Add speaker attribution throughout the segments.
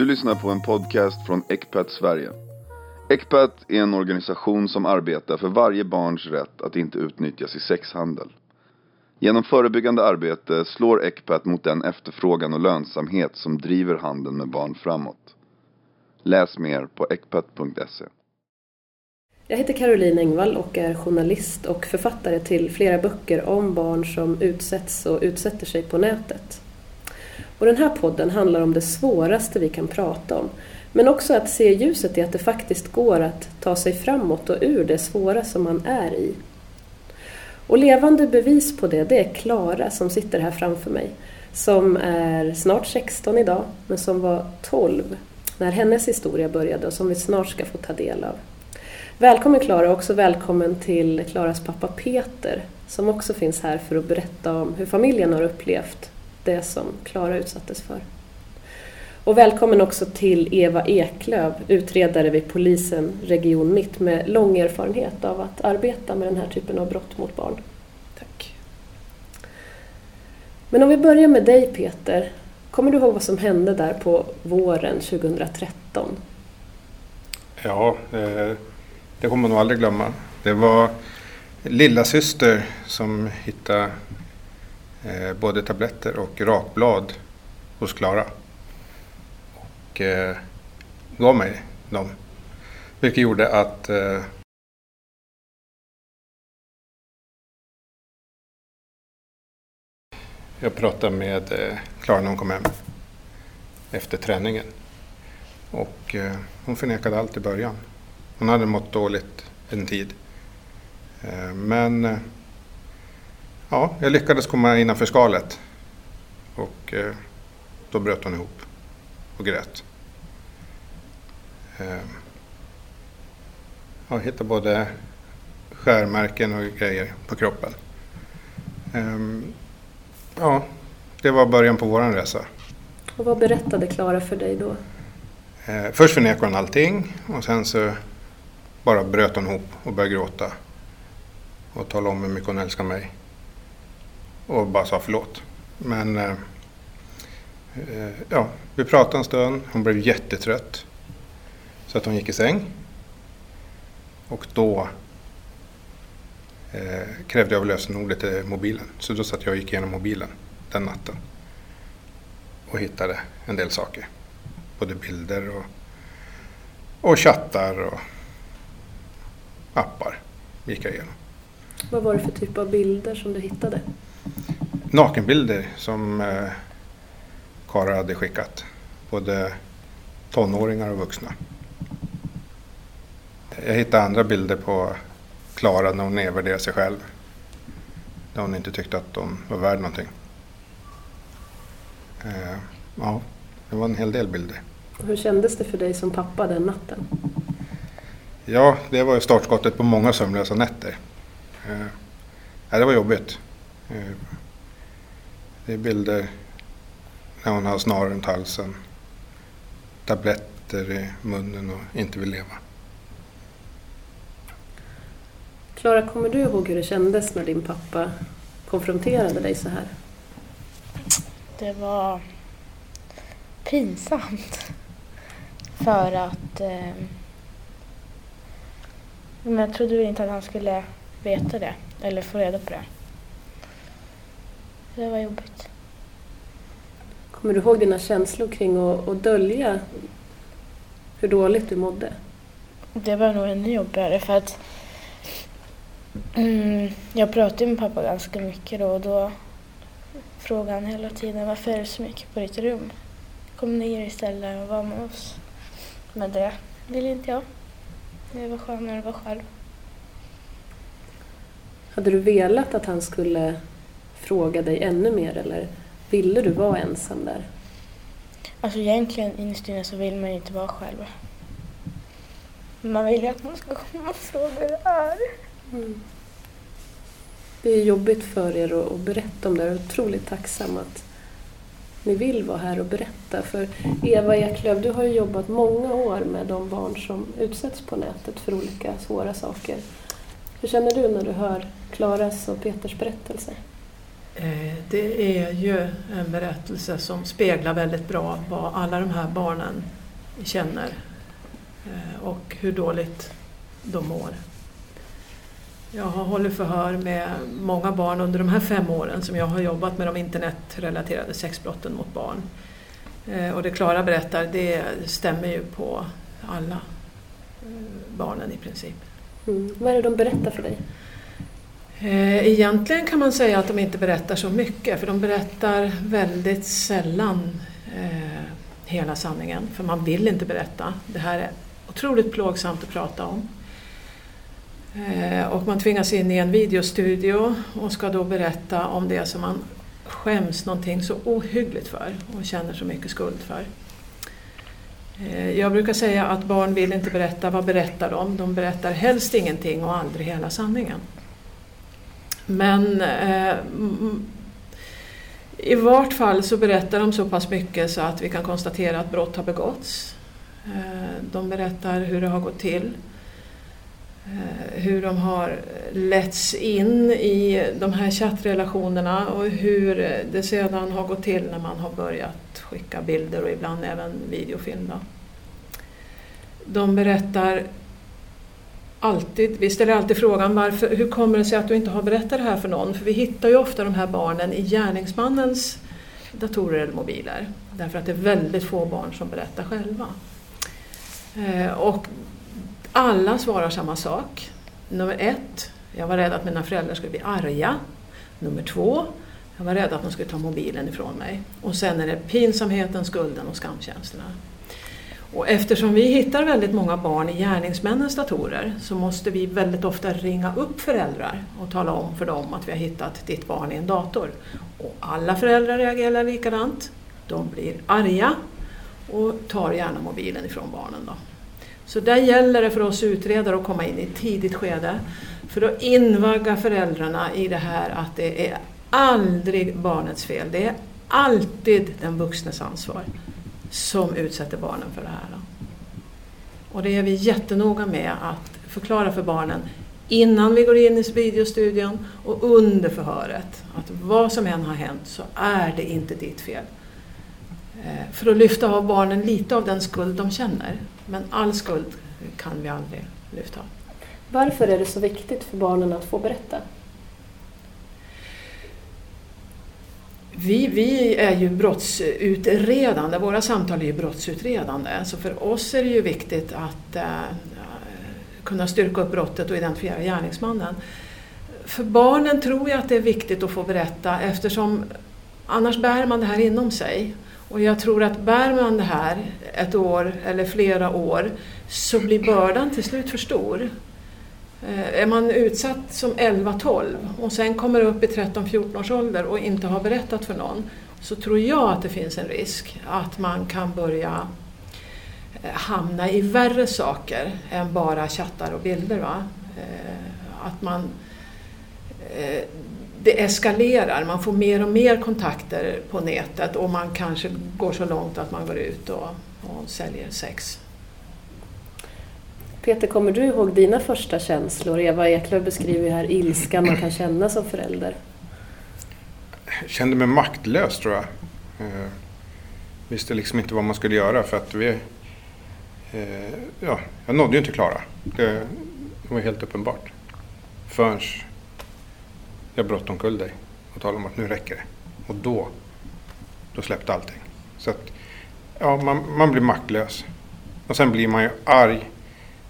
Speaker 1: Du lyssnar på en podcast från Ecpat Sverige. Ecpat är en organisation som arbetar för varje barns rätt att inte utnyttjas i sexhandel. Genom förebyggande arbete slår Ecpat mot den efterfrågan och lönsamhet som driver handeln med barn framåt. Läs mer på ecpat.se.
Speaker 2: Jag heter Caroline Engvall och är journalist och författare till flera böcker om barn som utsätts och utsätter sig på nätet. Och den här podden handlar om det svåraste vi kan prata om, men också att se ljuset i att det faktiskt går att ta sig framåt och ur det svåra som man är i. Och levande bevis på det, det är Klara som sitter här framför mig, som är snart 16 idag, men som var 12 när hennes historia började och som vi snart ska få ta del av. Välkommen Klara och också välkommen till Klaras pappa Peter som också finns här för att berätta om hur familjen har upplevt det som Klara utsattes för. Och välkommen också till Eva Eklöv, utredare vid polisen Region Mitt med lång erfarenhet av att arbeta med den här typen av brott mot barn.
Speaker 3: Tack.
Speaker 2: Men om vi börjar med dig Peter, kommer du ihåg vad som hände där på våren 2013?
Speaker 3: Ja, eh, det kommer man nog aldrig glömma. Det var lilla syster som hittade eh, både tabletter och rakblad hos Klara. Och eh, gav mig dem. Vilket gjorde att eh, jag pratade med eh, Klara när hon kom hem efter träningen. Och eh, hon förnekade allt i början. Hon hade mått dåligt en tid. Eh, men eh, ja, jag lyckades komma innanför skalet. Och eh, då bröt hon ihop och grät. Eh, jag hittade både skärmärken och grejer på kroppen. Eh, ja, det var början på våran resa.
Speaker 2: Och vad berättade Klara för dig då?
Speaker 3: Eh, först förnekade hon allting och sen så bara bröt hon ihop och började gråta. Och talade om hur mycket hon älskar mig. Och bara sa förlåt. Men eh, eh, ja, vi pratade en stund. Hon blev jättetrött. Så att hon gick i säng. Och då eh, krävde jag lösenordet till mobilen. Så då satt jag och gick igenom mobilen den natten. Och hittade en del saker. Både bilder och, och chattar och appar gick jag igenom.
Speaker 2: Vad var det för typ av bilder som du hittade?
Speaker 3: Nakenbilder som eh, Kara hade skickat. Både tonåringar och vuxna. Jag hittade andra bilder på Klara när hon nedvärderade sig själv. När hon inte tyckte att hon var värd någonting. Eh, ja, det var en hel del bilder.
Speaker 2: Hur kändes det för dig som pappa den natten?
Speaker 3: Ja, det var ju startskottet på många sömnlösa nätter. Eh, det var jobbigt. Eh, det är bilder när hon har snarare runt halsen, tabletter i munnen och inte vill leva.
Speaker 2: Klara, kommer du ihåg hur det kändes när din pappa konfronterade dig så här?
Speaker 4: Det var pinsamt. För att eh, men jag trodde väl inte att han skulle veta det eller få reda på det. Det var jobbigt.
Speaker 2: Kommer du ihåg dina känslor kring att, att dölja hur dåligt du mådde?
Speaker 4: Det var nog ännu jobbigare för att mm, jag pratade med pappa ganska mycket då och då frågade han hela tiden varför är det så mycket på ditt rum? Kom ner istället och var med oss. Men det ville inte jag. Det var skönare att vara själv.
Speaker 2: Hade du velat att han skulle fråga dig ännu mer eller ville du vara ensam där?
Speaker 4: Alltså egentligen innerst inne så vill man ju inte vara själv. Man vill ju att någon ska komma och fråga hur det är.
Speaker 2: Mm. Det är jobbigt för er att, att berätta om det. Jag är otroligt tacksam att ni vill vara här och berätta. För Eva Eklöf, du har ju jobbat många år med de barn som utsätts på nätet för olika svåra saker. Hur känner du när du hör Klaras och Peters berättelser?
Speaker 5: Eh, det är ju en berättelse som speglar väldigt bra vad alla de här barnen känner eh, och hur dåligt de mår. Jag har hållit förhör med många barn under de här fem åren som jag har jobbat med de internetrelaterade sexbrotten mot barn. Eh, och det Klara berättar, det stämmer ju på alla barnen i princip.
Speaker 2: Mm. Vad är det de berättar för dig?
Speaker 5: Eh, egentligen kan man säga att de inte berättar så mycket för de berättar väldigt sällan eh, hela sanningen för man vill inte berätta. Det här är otroligt plågsamt att prata om. Eh, och man tvingas in i en videostudio och ska då berätta om det som man skäms någonting så ohyggligt för och känner så mycket skuld för. Eh, jag brukar säga att barn vill inte berätta, vad berättar de? De berättar helst ingenting och aldrig hela sanningen. Men eh, i vart fall så berättar de så pass mycket så att vi kan konstatera att brott har begåtts. Eh, de berättar hur det har gått till. Eh, hur de har letts in i de här chattrelationerna och hur det sedan har gått till när man har börjat skicka bilder och ibland även videofilm. Då. De berättar alltid, vi ställer alltid frågan varför, hur kommer det sig att du inte har berättat det här för någon? För vi hittar ju ofta de här barnen i gärningsmannens datorer eller mobiler. Därför att det är väldigt få barn som berättar själva. Eh, och alla svarar samma sak. Nummer ett, jag var rädd att mina föräldrar skulle bli arga. Nummer två, jag var rädd att de skulle ta mobilen ifrån mig. Och sen är det pinsamheten, skulden och skamkänslorna. Och eftersom vi hittar väldigt många barn i gärningsmännens datorer så måste vi väldigt ofta ringa upp föräldrar och tala om för dem att vi har hittat ditt barn i en dator. Och alla föräldrar reagerar likadant. De blir arga och tar gärna mobilen ifrån barnen. Då. Så där gäller det för oss utredare att komma in i ett tidigt skede för att invagga föräldrarna i det här att det är aldrig barnets fel. Det är alltid den vuxnes ansvar som utsätter barnen för det här. Och det är vi jättenoga med att förklara för barnen innan vi går in i videostudion och under förhöret. Att vad som än har hänt så är det inte ditt fel. Eh, för att lyfta av barnen lite av den skuld de känner. Men all skuld kan vi aldrig lyfta av.
Speaker 2: Varför är det så viktigt för barnen att få berätta?
Speaker 5: Vi, vi är ju brottsutredande, våra samtal är ju brottsutredande. Så för oss är det ju viktigt att äh, kunna styrka upp brottet och identifiera gärningsmannen. För barnen tror jag att det är viktigt att få berätta eftersom annars bär man det här inom sig. Och jag tror att bär man det här ett år eller flera år så blir bördan till slut för stor. Eh, är man utsatt som 11-12 och sen kommer upp i 13-14 års ålder och inte har berättat för någon så tror jag att det finns en risk att man kan börja eh, hamna i värre saker än bara chattar och bilder. Va? Eh, att man, det eskalerar, man får mer och mer kontakter på nätet och man kanske går så långt att man går ut och, och säljer sex.
Speaker 2: Peter, kommer du ihåg dina första känslor? Eva Eklöf beskriver här ilskan man kan känna som förälder.
Speaker 3: Jag kände mig maktlös tror jag. Eh, visste liksom inte vad man skulle göra för att vi... Eh, ja, jag nådde ju inte Klara. Det, det var helt uppenbart. Förrän jag bröt omkull dig och talade om att nu räcker det. Och då, då släppte allting. Så att, ja, man, man blir maktlös. Och sen blir man ju arg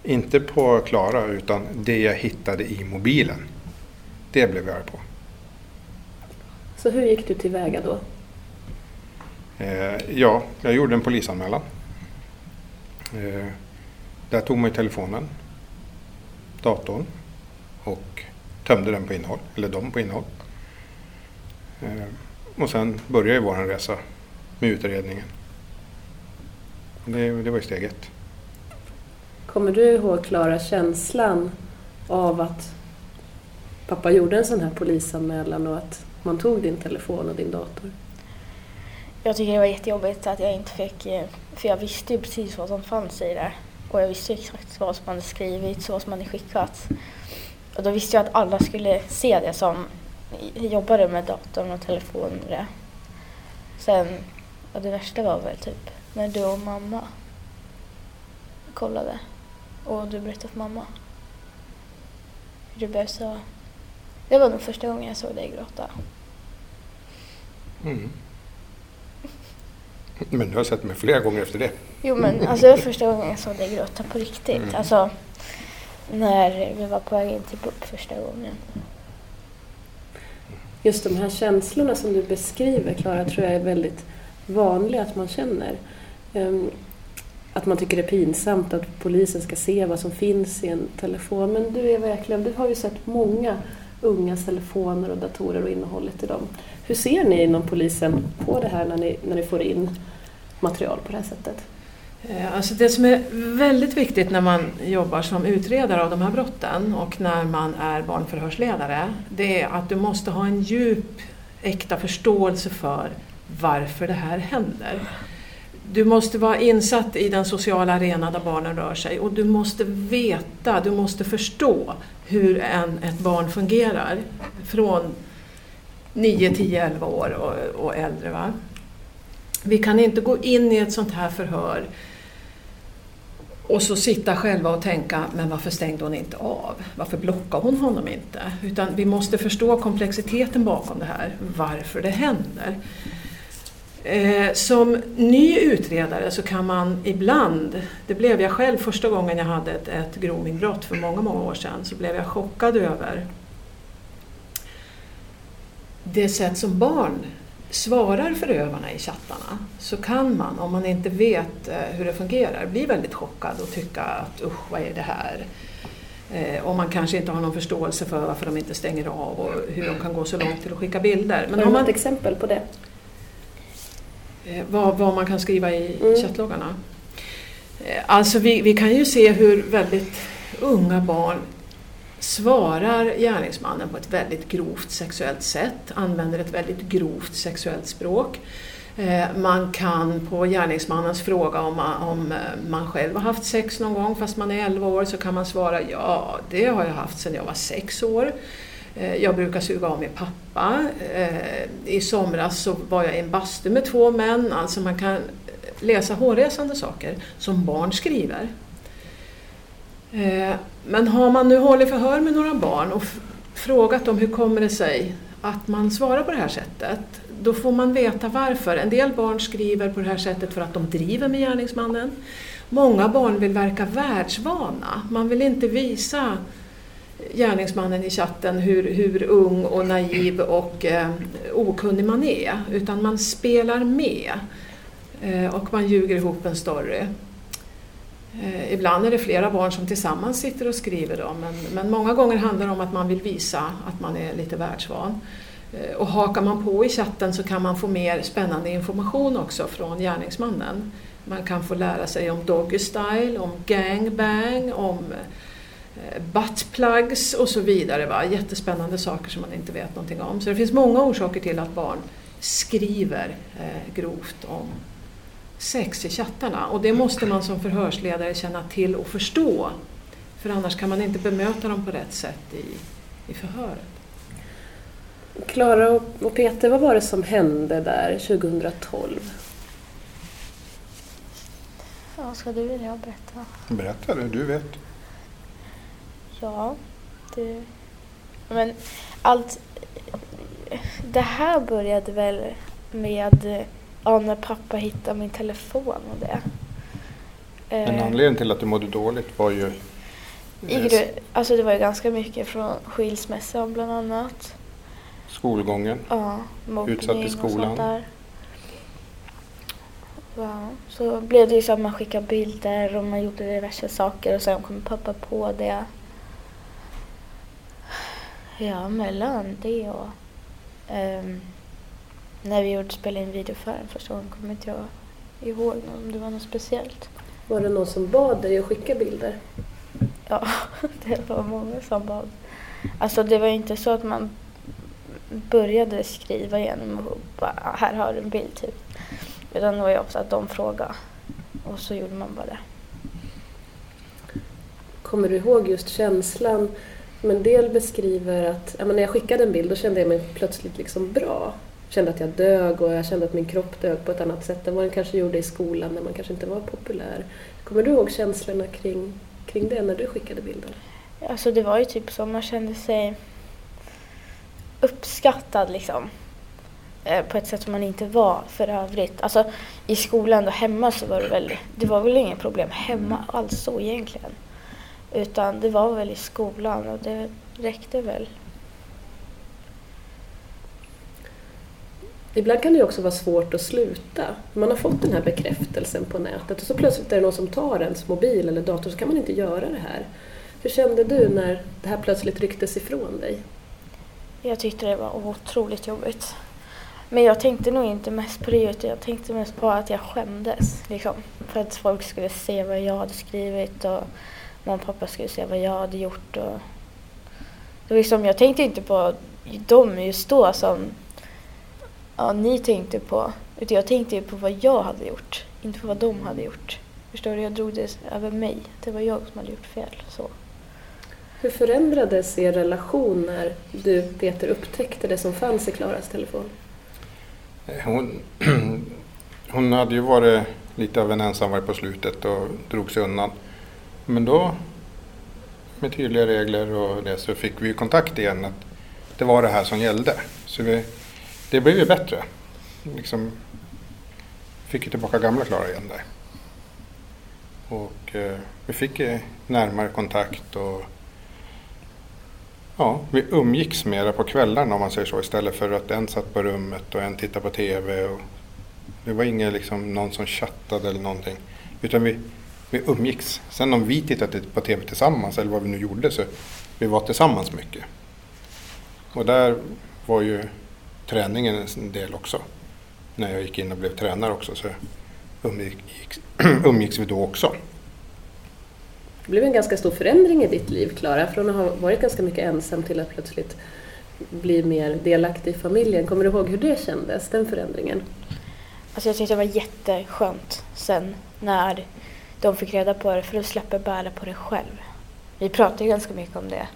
Speaker 3: inte på Klara utan det jag hittade i mobilen. Det blev jag arg på.
Speaker 2: Så hur gick du tillväga då?
Speaker 3: Eh, ja, jag gjorde en polisanmälan. Eh, där tog man telefonen, datorn och tömde den på innehåll, eller dem på innehåll. Eh, och sen började vår resa med utredningen. Det, det var ju steg ett.
Speaker 2: Kommer du ihåg, Klara, känslan av att pappa gjorde en sån här polisanmälan och att man tog din telefon och din dator?
Speaker 4: Jag tycker det var jättejobbigt att jag inte fick, eh, för jag visste ju precis vad som fanns i det. Och jag visste exakt vad som hade skrivits, vad som hade skickats. Och då visste jag att alla skulle se det som jobbade med datorn och telefonen och det. Sen, och det värsta var väl typ när du och mamma kollade och du berättade för mamma. Hur du blev så... Det var nog första gången jag såg dig gråta.
Speaker 3: Mm. Men du har sett mig flera gånger efter det.
Speaker 4: Jo men alltså det var första gången jag såg dig gråta på riktigt.
Speaker 3: Mm.
Speaker 4: Alltså när vi var på väg in till BUP första gången.
Speaker 2: Just de här känslorna som du beskriver, Klara, tror jag är väldigt vanliga att man känner. Ehm, att man tycker det är pinsamt att polisen ska se vad som finns i en telefon. Men du Eva Eklöf, du har ju sett många ungas telefoner och datorer och innehållet i dem. Hur ser ni inom polisen på det här när ni, när ni får in material på det här sättet?
Speaker 5: Eh, alltså det som är väldigt viktigt när man jobbar som utredare av de här brotten och när man är barnförhörsledare, det är att du måste ha en djup, äkta förståelse för varför det här händer. Du måste vara insatt i den sociala arena där barnen rör sig och du måste veta, du måste förstå hur en, ett barn fungerar från 9, 10, 11 år och, och äldre. Va? Vi kan inte gå in i ett sånt här förhör och så sitta själva och tänka, men varför stängde hon inte av? Varför blockade hon honom inte? Utan vi måste förstå komplexiteten bakom det här, varför det händer. Eh, som ny utredare så kan man ibland, det blev jag själv första gången jag hade ett, ett groomingbrott för många, många år sedan, så blev jag chockad över det sätt som barn svarar förövarna i chattarna så kan man, om man inte vet eh, hur det fungerar, bli väldigt chockad och tycka att usch, vad är det här? Eh, och man kanske inte har någon förståelse för varför de inte stänger av och hur de kan gå så långt till att skicka bilder. Men
Speaker 2: Har
Speaker 5: man,
Speaker 2: något exempel på det?
Speaker 5: Eh, vad, vad man kan skriva i
Speaker 2: Mm.
Speaker 5: chattloggarna? Eh, alltså vi, vi kan ju se hur väldigt unga barn svarar gärningsmannen på ett väldigt grovt sexuellt sätt, använder ett väldigt grovt sexuellt språk. Eh, Man kan på gärningsmannens fråga om man, om man själv har haft sex någon gång fast man är 11 år så kan man svara ja, det har jag haft sedan jag var 6 år. Eh, jag brukar suga av min pappa. Eh, I somras så var jag i en bastu med två män. Alltså man kan läsa hårresande saker som barn skriver. Eh, men har man nu hållit förhör med några barn och frågat dem hur kommer det sig att man svarar på det här sättet, då får man veta varför. En del barn skriver på det här sättet för att de driver med gärningsmannen. Många barn vill verka världsvana. Man vill inte visa gärningsmannen i chatten hur, hur ung och naiv och eh, okunnig man är, utan man spelar med eh, och man ljuger ihop en story. Eh, ibland är det flera barn som tillsammans sitter och skriver dem, men, men många gånger handlar det om att man vill visa att man är lite världsvan. Eh, och hakar man på i chatten så kan man få mer spännande information också från gärningsmannen. Man kan få lära sig om doggy style, om gangbang, om eh, buttplugs och så vidare. Va? Jättespännande saker som man inte vet någonting om. Så det finns många orsaker till att barn skriver eh, grovt om sex i chattarna och det måste man som förhörsledare känna till och förstå. För annars kan man inte bemöta dem på rätt sätt i, i förhöret.
Speaker 2: Klara och och Peter, vad var det som hände där 2012?
Speaker 4: Ja, ska du eller jag berätta?
Speaker 3: Berätta du, du vet.
Speaker 4: Ja, det... Men allt... Det här började väl med ja, när pappa hittade min telefon och det.
Speaker 3: En
Speaker 4: Eh,
Speaker 3: anledning till att du mådde dåligt var ju...
Speaker 4: i alltså det var ju ganska mycket från skilsmässan bland annat.
Speaker 3: Skolgången.
Speaker 4: Ja, mobbning
Speaker 3: Utsatt i
Speaker 4: och
Speaker 3: skolan.
Speaker 4: sånt där. Ja, så blev det ju så att man skickade bilder och man gjorde diverse saker och sen kom pappa på det. Ja, mellan det och ehm, när vi gjorde spela in videofören första gången kommer inte jag ihåg om det var något speciellt.
Speaker 2: Var det någon som bad dig att skicka bilder?
Speaker 4: Ja, det var många som bad. Alltså det var inte så att man började skriva igenom och bara, här har du en bild typ. Utan det var ju också att de frågade och så gjorde man bara det.
Speaker 2: Kommer du ihåg just känslan men en del beskriver att jag menar, när jag skickade en bild då kände jag mig plötsligt liksom bra. Jag kände att jag dög och jag kände att min kropp dög på ett annat sätt än vad den kanske gjorde i skolan när man kanske inte var populär. Kommer du ihåg känslorna kring, kring det när du skickade bilden?
Speaker 4: Alltså det var ju typ så, man kände sig uppskattad liksom. Eh, På ett sätt som man inte var för övrigt. Alltså i skolan och hemma så var det väl, det var väl inga problem hemma alls så egentligen. Utan det var väl i skolan och det räckte väl.
Speaker 2: Ibland kan det också vara svårt att sluta. Man har fått den här bekräftelsen på nätet och så plötsligt är det någon som tar ens mobil eller dator så kan man inte göra det här. Hur kände du när det här plötsligt rycktes ifrån dig?
Speaker 4: Jag tyckte det var otroligt jobbigt. Men jag tänkte nog inte mest på det utan jag tänkte mest på att jag skämdes. Liksom. För att folk skulle se vad jag hade skrivit och mamma och pappa skulle se vad jag hade gjort. Och... Det var liksom, jag tänkte inte på dem just då som ja, ni tänkte på. Utan jag tänkte ju på vad jag hade gjort, inte på vad de hade gjort. Förstår du? Jag drog det över mig. Det var jag som hade gjort fel. Så.
Speaker 2: Hur förändrades er relation när du, Peter, upptäckte det som fanns i Klaras telefon?
Speaker 3: Hon, hon hade ju varit lite av en ensamvarg på slutet och drog sig undan. Men då, med tydliga regler och det, så fick vi kontakt igen. att Det var det här som gällde. Så vi, det blev ju bättre. Liksom, fick ju tillbaka gamla Klara igen där. Och eh, vi fick närmare kontakt och Ja, vi umgicks mera på kvällarna om man säger så istället för att en satt på rummet och en tittade på TV. Och det var ingen liksom, någon som chattade eller någonting. Utan vi, vi umgicks. Sen om vi tittade på TV tillsammans eller vad vi nu gjorde så vi var tillsammans mycket. Och där var ju träningen en del också. När jag gick in och blev tränare också så umgicks, umgicks vi då också.
Speaker 2: Det blev en ganska stor förändring i ditt liv, Klara, från att ha varit ganska mycket ensam till att plötsligt bli mer delaktig i familjen. Kommer du ihåg hur det kändes, den förändringen?
Speaker 4: Alltså jag tyckte det var jätteskönt sen när de fick reda på det för då släpper bära på det själv. Vi pratade ju ganska mycket om det.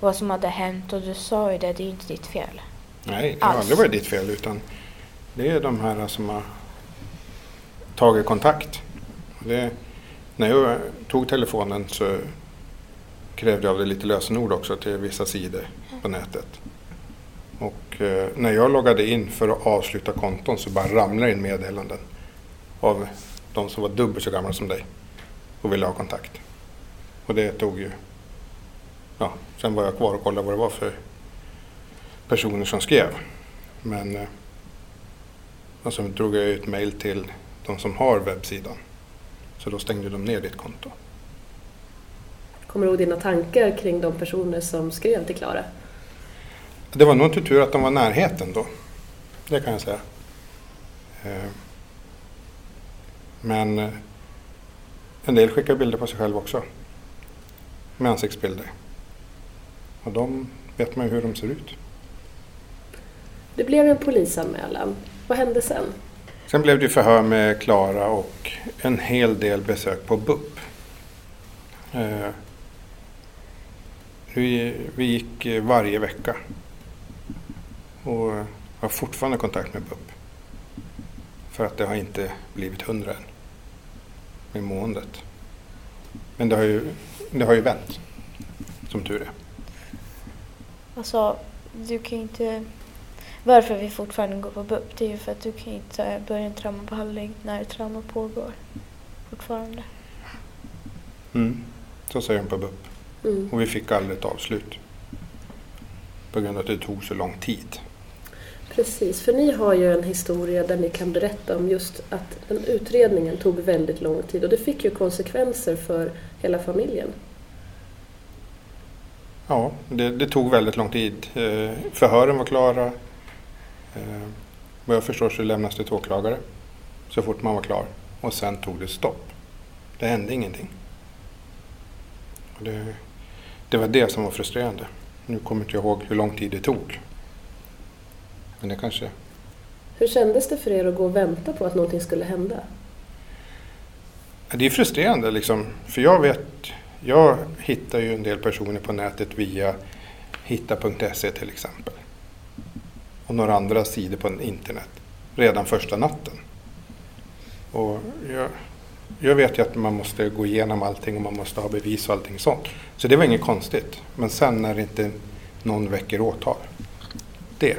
Speaker 4: Vad som hade hänt och du sa ju det, det är ju inte ditt fel.
Speaker 3: Nej, det har aldrig varit ditt fel utan det är de här som har tagit kontakt. Det, när jag tog telefonen så krävde jag av det lite lösenord också till vissa sidor på nätet. Och eh, när jag loggade in för att avsluta konton så bara ramlade in meddelanden av de som var dubbelt så gamla som dig och ville ha kontakt. Och det tog ju... Ja, sen var jag kvar och kollade vad det var för personer som skrev. Men eh, och så drog jag ut mail till de som har webbsidan. Så då stängde de ner ditt konto.
Speaker 2: Kommer du ihåg dina tankar kring de personer som skrev till Klara?
Speaker 3: Det var nog inte tur att de var i närheten då. Det kan jag säga. Eh, Men eh, en del skickar bilder på sig själv också. Med ansiktsbilder. Och de vet man ju hur de ser ut.
Speaker 2: Det blev en polisanmälan. Vad hände sen?
Speaker 3: Sen blev det förhör med Klara och en hel del besök på BUP. Eh, Vi, vi gick eh, varje vecka och har fortfarande kontakt med BUP. För att det har inte blivit hundra än med måendet. Men det har ju, det har ju vänt, som tur är.
Speaker 4: Alltså, du kan ju inte... Varför vi fortfarande går på BUP, det är ju för att du kan inte börja en traumabehandling när trauma pågår. Fortfarande.
Speaker 3: Mm. Så säger de på BUP.
Speaker 2: Mm.
Speaker 3: Och vi fick aldrig ett avslut. På grund av att det tog så lång tid.
Speaker 2: Precis, för ni har ju en historia där ni kan berätta om just att den utredningen tog väldigt lång tid och det fick ju konsekvenser för hela familjen.
Speaker 3: Ja, det, det tog väldigt lång tid. Eh, förhören var klara. Eh, vad jag förstår så lämnas det till åklagare så fort man var klar. Och sen tog det stopp. Det hände ingenting. Det, det var det som var frustrerande. Nu kommer inte jag ihåg hur lång tid det tog. Men det kanske...
Speaker 2: Hur kändes det för er att gå och vänta på att någonting skulle hända?
Speaker 3: Det är frustrerande liksom. För jag vet, Jag hittar ju en del personer på nätet via hitta.se till exempel. Och några andra sidor på internet. Redan första natten. Och jag, jag vet ju att man måste gå igenom allting och man måste ha bevis och allting sånt. Så det var inget konstigt. Men sen när inte någon väcker åtal. Det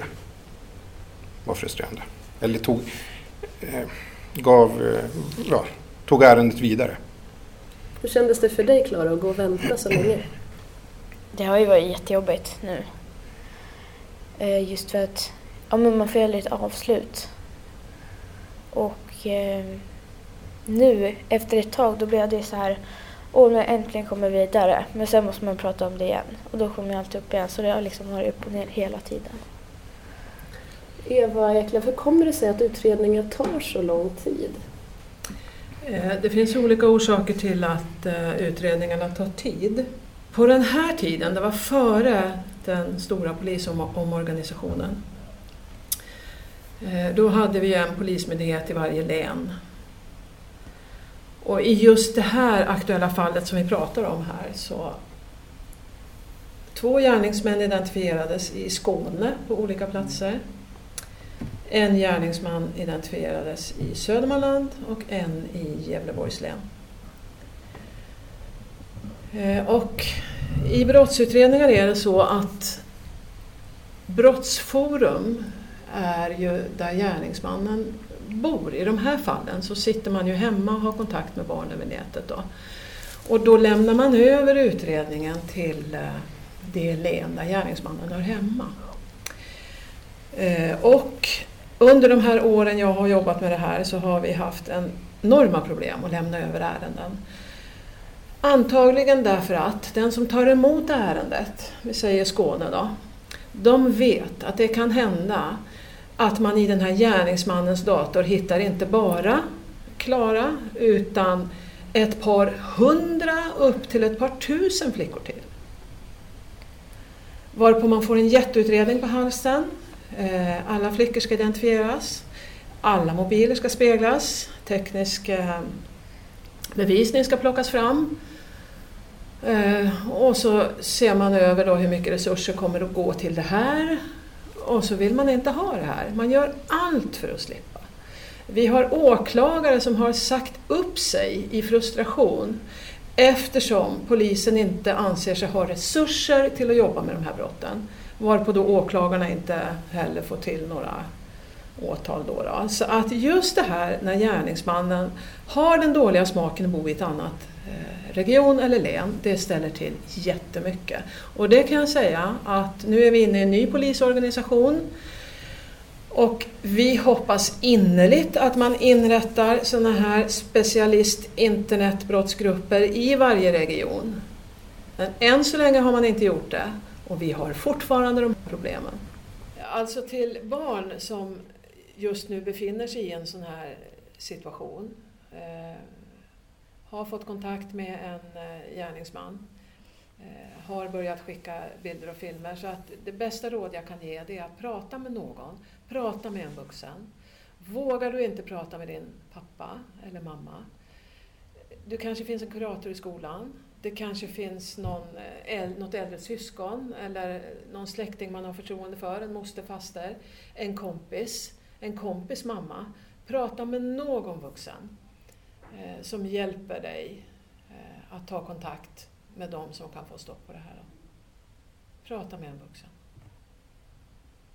Speaker 3: var frustrerande. Eller tog, eh, gav, eh, ja, tog ärendet vidare.
Speaker 2: Hur kändes det för dig Klara att gå och vänta så länge?
Speaker 4: Det har ju varit jättejobbigt nu. Eh, just för att ja, men man får aldrig ett avslut. Och eh, nu efter ett tag då blev det så här Åh, nu äntligen kommer vi vidare. Men sen måste man prata om det igen. Och då kommer allt upp igen. Så det har liksom varit upp och ner hela tiden.
Speaker 2: Eva Eklöf, hur kommer det sig att utredningar tar så lång tid?
Speaker 5: Eh, det finns olika orsaker till att eh, utredningarna tar tid. På den här tiden, det var före den stora polisomorganisationen, eh, då hade vi en polismyndighet i varje län. Och i just det här aktuella fallet som vi pratar om här så Två gärningsmän identifierades i Skåne på olika platser. En gärningsman identifierades i Södermanland och en i Gävleborgs län. Eh, och i brottsutredningar är det så att Brottsforum är ju där gärningsmannen bor. I de här fallen så sitter man ju hemma och har kontakt med barnen vid nätet. Då. Och då lämnar man över utredningen till eh, det län där gärningsmannen hör hemma. Eh, och under de här åren jag har jobbat med det här så har vi haft enorma problem att lämna över ärenden. Antagligen därför att den som tar emot ärendet, vi säger Skåne då, de vet att det kan hända att man i den här gärningsmannens dator hittar inte bara Klara utan ett par hundra upp till ett par tusen flickor till. Varpå man får en jätteutredning på halsen. Eh, alla flickor ska identifieras. Alla mobiler ska speglas. Teknisk bevisning ska plockas fram. Eh, och så ser man över då hur mycket resurser kommer att gå till det här. Och så vill man inte ha det här. Man gör allt för att slippa. Vi har åklagare som har sagt upp sig i frustration eftersom polisen inte anser sig ha resurser till att jobba med de här brotten. Varpå då åklagarna inte heller får till några åtal. Då, då. Så att just det här när gärningsmannen har den dåliga smaken att bo i ett annat eh, region eller län, det ställer till jättemycket. Och det kan jag säga att nu är vi inne i en ny polisorganisation och vi hoppas innerligt att man inrättar sådana här specialist internetbrottsgrupper i varje region. Men än så länge har man inte gjort det och vi har fortfarande de här problemen. Alltså till barn som just nu befinner sig i en sån här situation, eh, har fått kontakt med en eh, gärningsman, eh, har börjat skicka bilder och filmer. Så att det bästa råd jag kan ge det är att prata med någon Prata med en vuxen. Vågar du inte prata med din pappa eller mamma, Du kanske finns en kurator i skolan, det kanske finns någon, eh, något äldre syskon eller någon släkting man har förtroende för, en moster, faster, en kompis, en kompis mamma. Prata med någon vuxen eh, som hjälper dig eh, att ta kontakt med dem som kan få stopp på det här. Prata med en vuxen.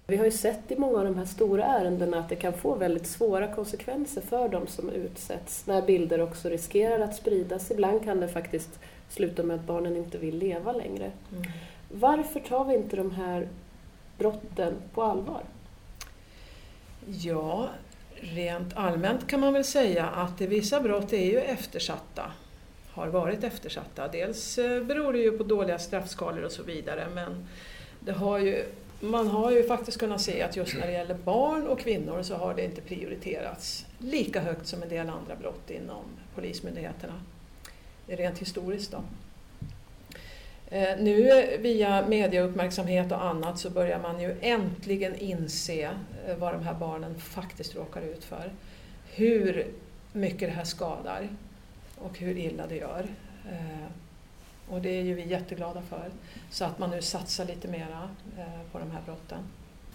Speaker 2: Vi har ju sett i många av de här stora ärendena att det kan få väldigt svåra konsekvenser för de som utsätts när bilder också riskerar att spridas. Ibland kan det faktiskt sluta med att barnen inte vill leva längre. Mm. Varför tar vi inte de här brotten på allvar?
Speaker 5: Ja, rent allmänt kan man väl säga att vissa brott är ju eftersatta har varit eftersatta. Dels eh, beror det ju på dåliga straffskalor och så vidare men det har ju man har ju faktiskt kunnat se att just när det gäller barn och kvinnor så har det inte prioriterats lika högt som en del andra brott inom polismyndigheterna. Rent historiskt då. Eh, nu via mediauppmärksamhet och annat så börjar man ju äntligen inse eh, vad de här barnen faktiskt råkar ut för. Hur mycket det här skadar och hur illa det gör. Eh, och det är ju vi jätteglada för. Så att man nu satsar lite mera eh, på de här brotten.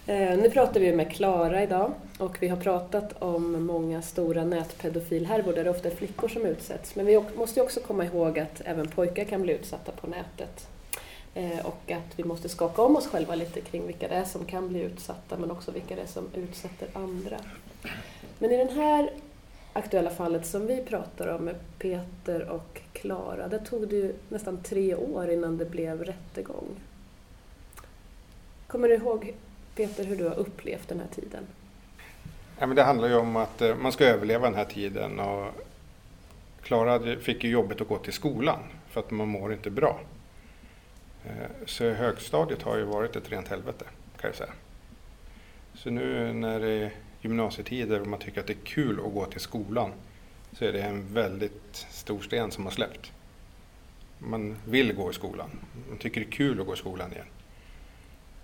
Speaker 2: Eh, nu pratar vi med Klara idag och vi har pratat om många stora nätpedofilhärvor där det ofta är flickor som utsätts. Men vi måste också komma ihåg att även pojkar kan bli utsatta på nätet. Eh, och att vi måste skaka om oss själva lite kring vilka det är som kan bli utsatta men också vilka det är som utsätter andra. Men i den här aktuella fallet som vi pratar om med Peter och Klara, där tog det ju nästan tre år innan det blev rättegång. Kommer du ihåg Peter hur du har upplevt den här tiden?
Speaker 3: Ja, men det handlar ju om att eh, man ska överleva den här tiden och Klara fick ju jobbet att gå till skolan för att man mår inte bra. Eh, så högstadiet har ju varit ett rent helvete kan jag säga. Så nu när det är gymnasietider och man tycker att det är kul att gå till skolan så är det en väldigt stor sten som har släppt. Man vill gå i skolan. Man tycker det är kul att gå i skolan igen.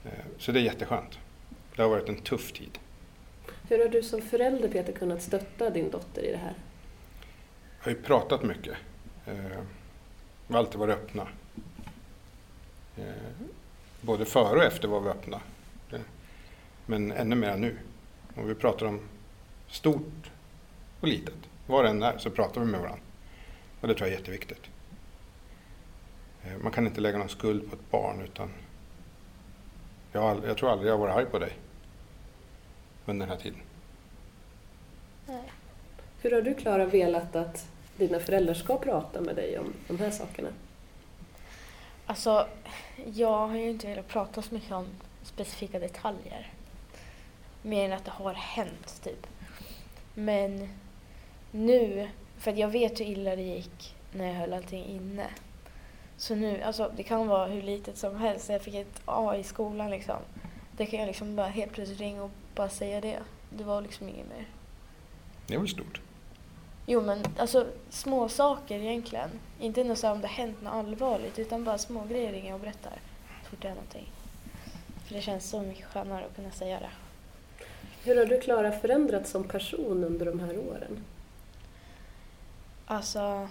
Speaker 3: Eh, så det är jätteskönt. Det har varit en tuff tid.
Speaker 2: Hur har du som förälder Peter kunnat stötta din dotter i det här?
Speaker 3: Jag har ju pratat mycket. Vi eh, har alltid varit öppna. Eh, både före och efter var vi öppna. Men ännu mer nu. Och vi pratar om stort och litet. Var det än är så pratar vi med varandra. Och det tror jag är jätteviktigt. Man kan inte lägga någon skuld på ett barn utan jag, jag tror aldrig jag har varit arg på dig under den här tiden.
Speaker 4: Nej.
Speaker 2: Hur har du Klara velat att dina föräldrar ska prata med dig om de här sakerna?
Speaker 4: Alltså, jag har ju inte velat prata så mycket om specifika detaljer. Mer än att det har hänt, typ. Men nu, för jag vet hur illa det gick när jag höll allting inne. Så nu, alltså det kan vara hur litet som helst. Jag fick ett A i skolan liksom. Det kan jag liksom bara helt plötsligt ringa och bara säga det. Det var liksom inget mer.
Speaker 3: Det var stort.
Speaker 4: Jo men alltså små saker egentligen. Inte något så om det hänt något allvarligt utan bara små grejer ringer och berättar. Så fort det är någonting. För det känns så mycket skönare att kunna säga det.
Speaker 2: Hur har du Klara förändrats som person under de här åren?
Speaker 4: Alltså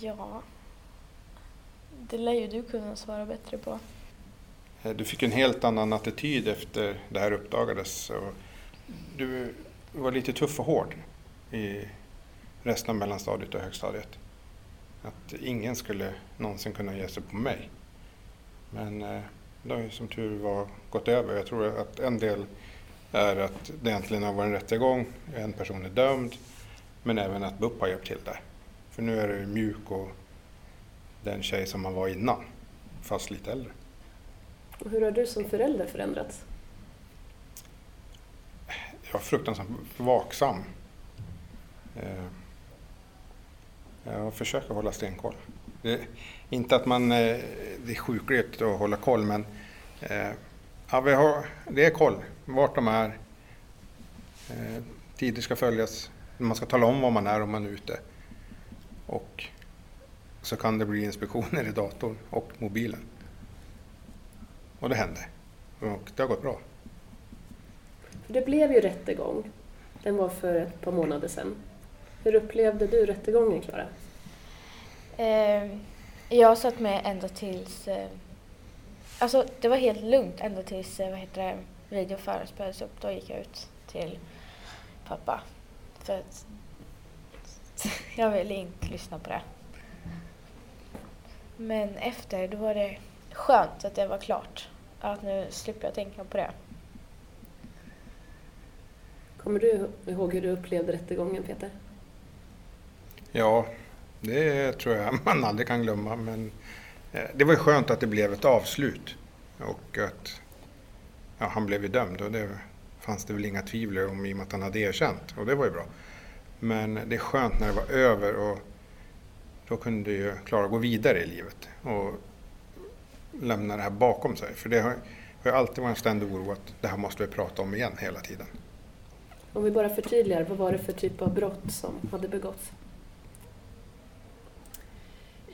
Speaker 4: Ja, det lär ju du kunna svara bättre på.
Speaker 3: Eh, du fick en helt annan attityd efter det här uppdagades. Du var lite tuff och hård i resten av mellanstadiet och högstadiet. Att ingen skulle någonsin kunna ge sig på mig. Men eh, det har ju som tur var gått över. Jag tror att en del är att det äntligen har varit en rättegång, en person är dömd, men även att BUP har hjälpt till där. För nu är du mjuk och den tjej som man var innan, fast lite äldre.
Speaker 2: Och hur har du som förälder förändrats?
Speaker 3: Jag är fruktansvärt vaksam. Eh, jag försöker hålla stenkoll. Det, inte att man, eh, det är sjukligt att hålla koll men eh, ja, vi har, det är koll vart de är. Tider ska följas. Man ska tala om var man är om man är ute. Och så kan det bli inspektioner i datorn och mobilen. Och det hände. Och det har gått bra.
Speaker 2: Det blev ju rättegång. Den var för ett par månader sedan. Hur upplevde du rättegången, Klara?
Speaker 4: Eh, jag satt med ända tills... Eh, alltså, det var helt lugnt ända tills eh, vad heter det, videoföraren spelades upp. Då gick jag ut till pappa. För att jag ville inte lyssna på det. Men efter, då var det skönt att det var klart. Att nu slipper jag tänka på det.
Speaker 2: Kommer du ihåg hur du upplevde rättegången, Peter?
Speaker 3: Ja, det tror jag man aldrig kan glömma. Men eh, det var skönt att det blev ett avslut. Och att ja, han blev ju dömd. Och det fanns det väl inga tvivel om i och med att han hade erkänt. Och det var ju bra. Men det är skönt när det var över och då kunde ju Klara gå vidare i livet och lämna det här bakom sig. För det har, har alltid varit en ständig oro att det här måste vi prata om igen hela tiden.
Speaker 2: Om vi bara förtydligar, vad var det för typ av brott som hade begåtts?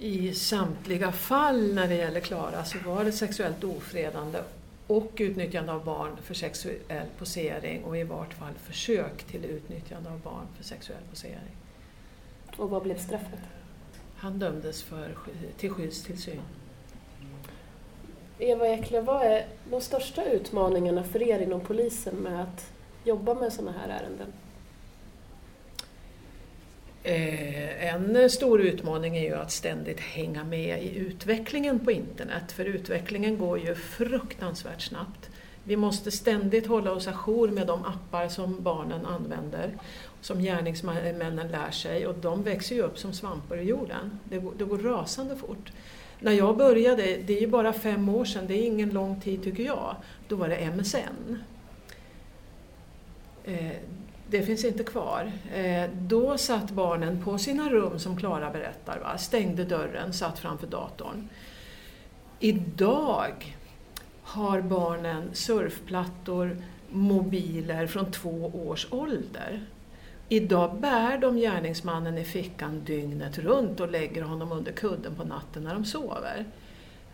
Speaker 5: I samtliga fall när det gäller Klara så var det sexuellt ofredande och utnyttjande av barn för sexuell posering och i vart fall försök till utnyttjande av barn för sexuell posering.
Speaker 2: Och vad blev straffet?
Speaker 5: han dömdes för, till skyddstillsyn.
Speaker 2: Eva Ekle, vad är de största utmaningarna för er inom polisen med att jobba med sådana här ärenden?
Speaker 5: Eh, en stor utmaning är ju att ständigt hänga med i utvecklingen på internet, för utvecklingen går ju fruktansvärt snabbt. Vi måste ständigt hålla oss ajour med de appar som barnen använder, som gärningsmännen lär sig och de växer ju upp som svampar i jorden. Det går, det går rasande fort. När jag började, det är ju bara fem år sedan, det är ingen lång tid tycker jag, då var det MSN. Eh, det finns inte kvar. Eh, då satt barnen på sina rum som Klara berättar, va? stängde dörren, satt framför datorn. Idag har barnen surfplattor, mobiler från två års ålder. Idag bär de gärningsmannen i fickan dygnet runt och lägger honom under kudden på natten när de sover.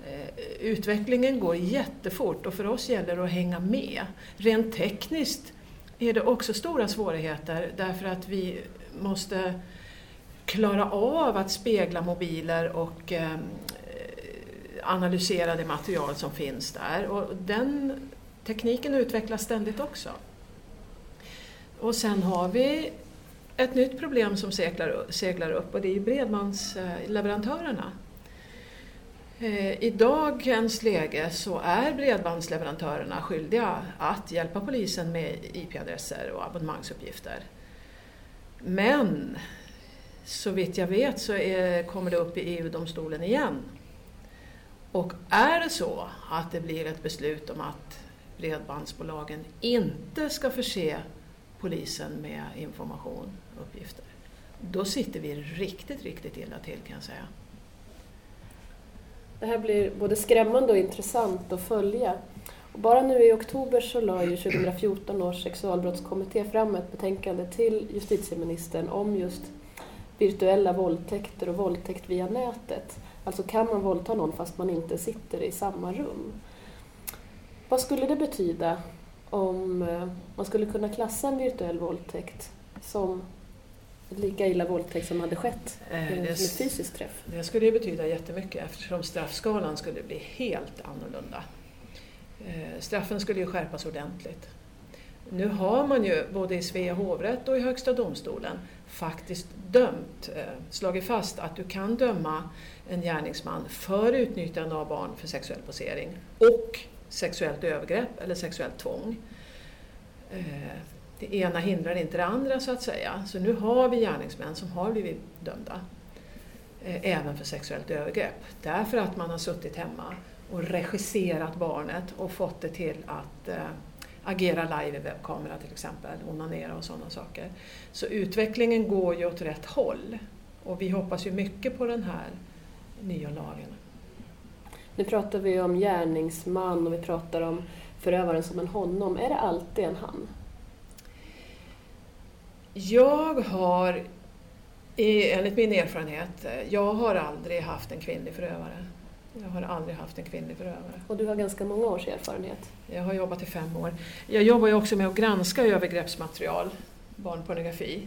Speaker 5: Eh, utvecklingen går jättefort och för oss gäller det att hänga med. Rent tekniskt är det också stora svårigheter därför att vi måste klara av att spegla mobiler och eh, analysera det material som finns där. Och den tekniken utvecklas ständigt också. Och sen har vi ett nytt problem som seglar, seglar upp och det är bredbandsleverantörerna. Eh, I dagens läge så är bredbandsleverantörerna skyldiga att hjälpa polisen med IP-adresser och abonnemangsuppgifter. Men så vitt jag vet så är, kommer det upp i EU-domstolen igen. Och är det så att det blir ett beslut om att bredbandsbolagen inte ska förse polisen med information och uppgifter, då sitter vi riktigt, riktigt illa till kan jag säga.
Speaker 2: Det här blir både skrämmande och intressant att följa. Och bara nu i oktober så la ju 2014 års sexualbrottskommitté fram ett betänkande till justitieministern om just virtuella våldtäkter och våldtäkt via nätet. Alltså kan man våldta någon fast man inte sitter i samma rum? Vad skulle det betyda om eh, man skulle kunna klassa en virtuell våldtäkt som lika illa våldtäkt som hade skett eh, som en fysisk träff?
Speaker 5: Det skulle ju betyda jättemycket eftersom straffskalan skulle bli helt annorlunda. Eh, straffen skulle ju skärpas ordentligt. Nu har man ju både i Svea hovrätt och i Högsta domstolen faktiskt dömt, eh, slagit fast att du kan döma en gärningsman för utnyttjande av barn för sexuell posering och sexuellt övergrepp eller sexuellt tvång. Eh, det ena hindrar inte det andra så att säga. Så nu har vi gärningsmän som har blivit dömda eh, även för sexuellt övergrepp. Därför att man har suttit hemma och regisserat barnet och fått det till att eh, agera live i webbkamera till exempel, onanera och sådana saker. Så utvecklingen går ju åt rätt håll och vi hoppas ju mycket på den här nya lagen.
Speaker 2: Nu pratar vi om gärningsman och vi pratar om förövaren som en honom. Är det alltid en han?
Speaker 5: Jag har, enligt min erfarenhet, jag har aldrig haft en kvinnlig förövare. Jag har aldrig haft en kvinnlig förövare.
Speaker 2: Och du har ganska många års erfarenhet?
Speaker 5: Jag har jobbat i fem år. Jag jobbar ju också med att granska övergreppsmaterial, barnpornografi.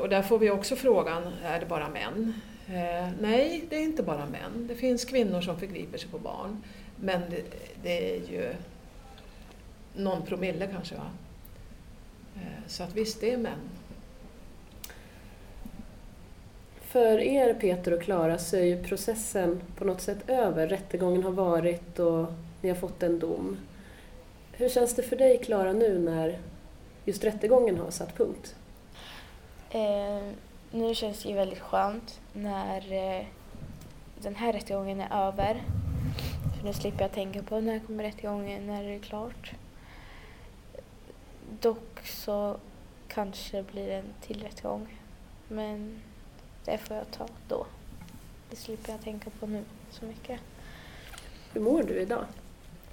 Speaker 5: Och där får vi också frågan, är det bara män? Eh, nej, det är inte bara män. Det finns kvinnor som förgriper sig på barn. Men det, det är ju någon promille kanske. Va? Eh, så att visst, det är män.
Speaker 2: För er Peter och Klara så är ju processen på något sätt över. Rättegången har varit och ni har fått en dom. Hur känns det för dig Klara nu när just rättegången har satt punkt?
Speaker 4: Eh, nu känns det ju väldigt skönt när eh, den här rättegången är över. För nu slipper jag tänka på när kommer rättegången, när är det klart. Dock så kanske det blir en till rättegång. Men det får jag ta då. Det slipper jag tänka på nu så mycket.
Speaker 2: Hur mår du idag?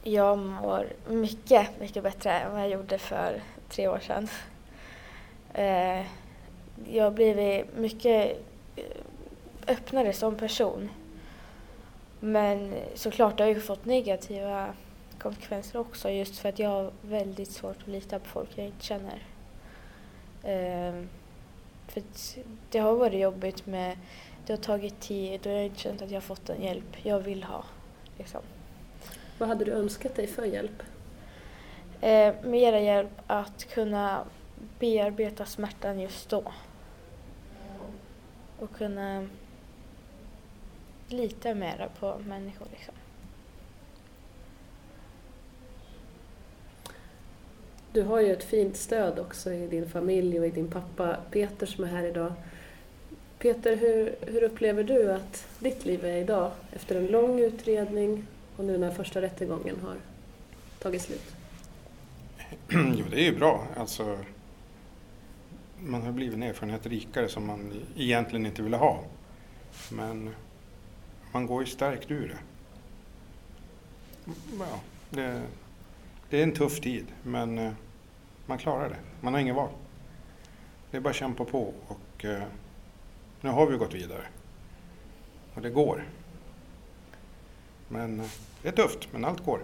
Speaker 4: Jag mår mycket, mycket bättre än vad jag gjorde för tre år sedan. Eh, jag har blivit mycket eh, öppnare som person. Men såklart har jag fått negativa konsekvenser också just för att jag har väldigt svårt att lita på folk jag inte känner. Eh, för det har varit jobbigt med det har tagit tid och jag har inte känt att jag har fått den hjälp jag vill ha. Liksom.
Speaker 2: Vad hade du önskat dig för hjälp?
Speaker 4: Eh, mera hjälp att kunna bearbeta smärtan just då. Och kunna lita mera på människor. Liksom.
Speaker 2: Du har ju ett fint stöd också i din familj och i din pappa Peter som är här idag. Peter, hur, hur upplever du att ditt liv är idag efter en lång utredning och nu när första rättegången har tagit slut?
Speaker 3: jo, det är ju bra. Alltså, man har blivit en erfarenhet rikare som man egentligen inte ville ha. Men man går ju stärkt ur det. Ja, det, det är en tuff tid, men eh, man klarar det. Man har ingen val. Det är bara att kämpa på och eh, nu har vi gått vidare. Och det går. Men eh, det är tufft, men allt går.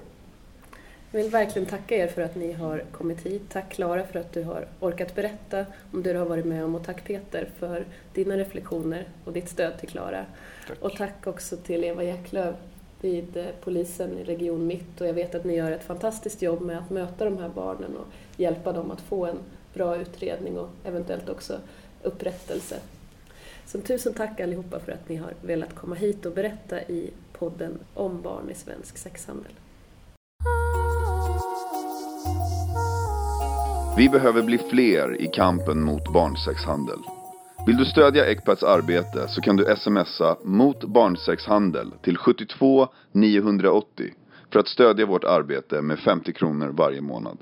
Speaker 2: Jag vill verkligen tacka er för att ni har kommit hit. Tack Klara för att du har orkat berätta om det du har varit med om och tack Peter för dina reflektioner och ditt stöd till Klara. Och tack också till Eva Jäcklöf vid eh, polisen i Region Mitt och jag vet att ni gör ett fantastiskt jobb med att möta de här barnen och hjälpa dem att få en bra utredning och eventuellt också upprättelse. Så tusen tack allihopa för att ni har velat komma hit och berätta i podden om barn i svensk sexhandel.
Speaker 1: Vi behöver bli fler i kampen mot barnsexhandel. Vill du stödja Ecpats arbete så kan du smsa mot barnsexhandel till 72 980 för att stödja vårt arbete med 50 kronor varje månad.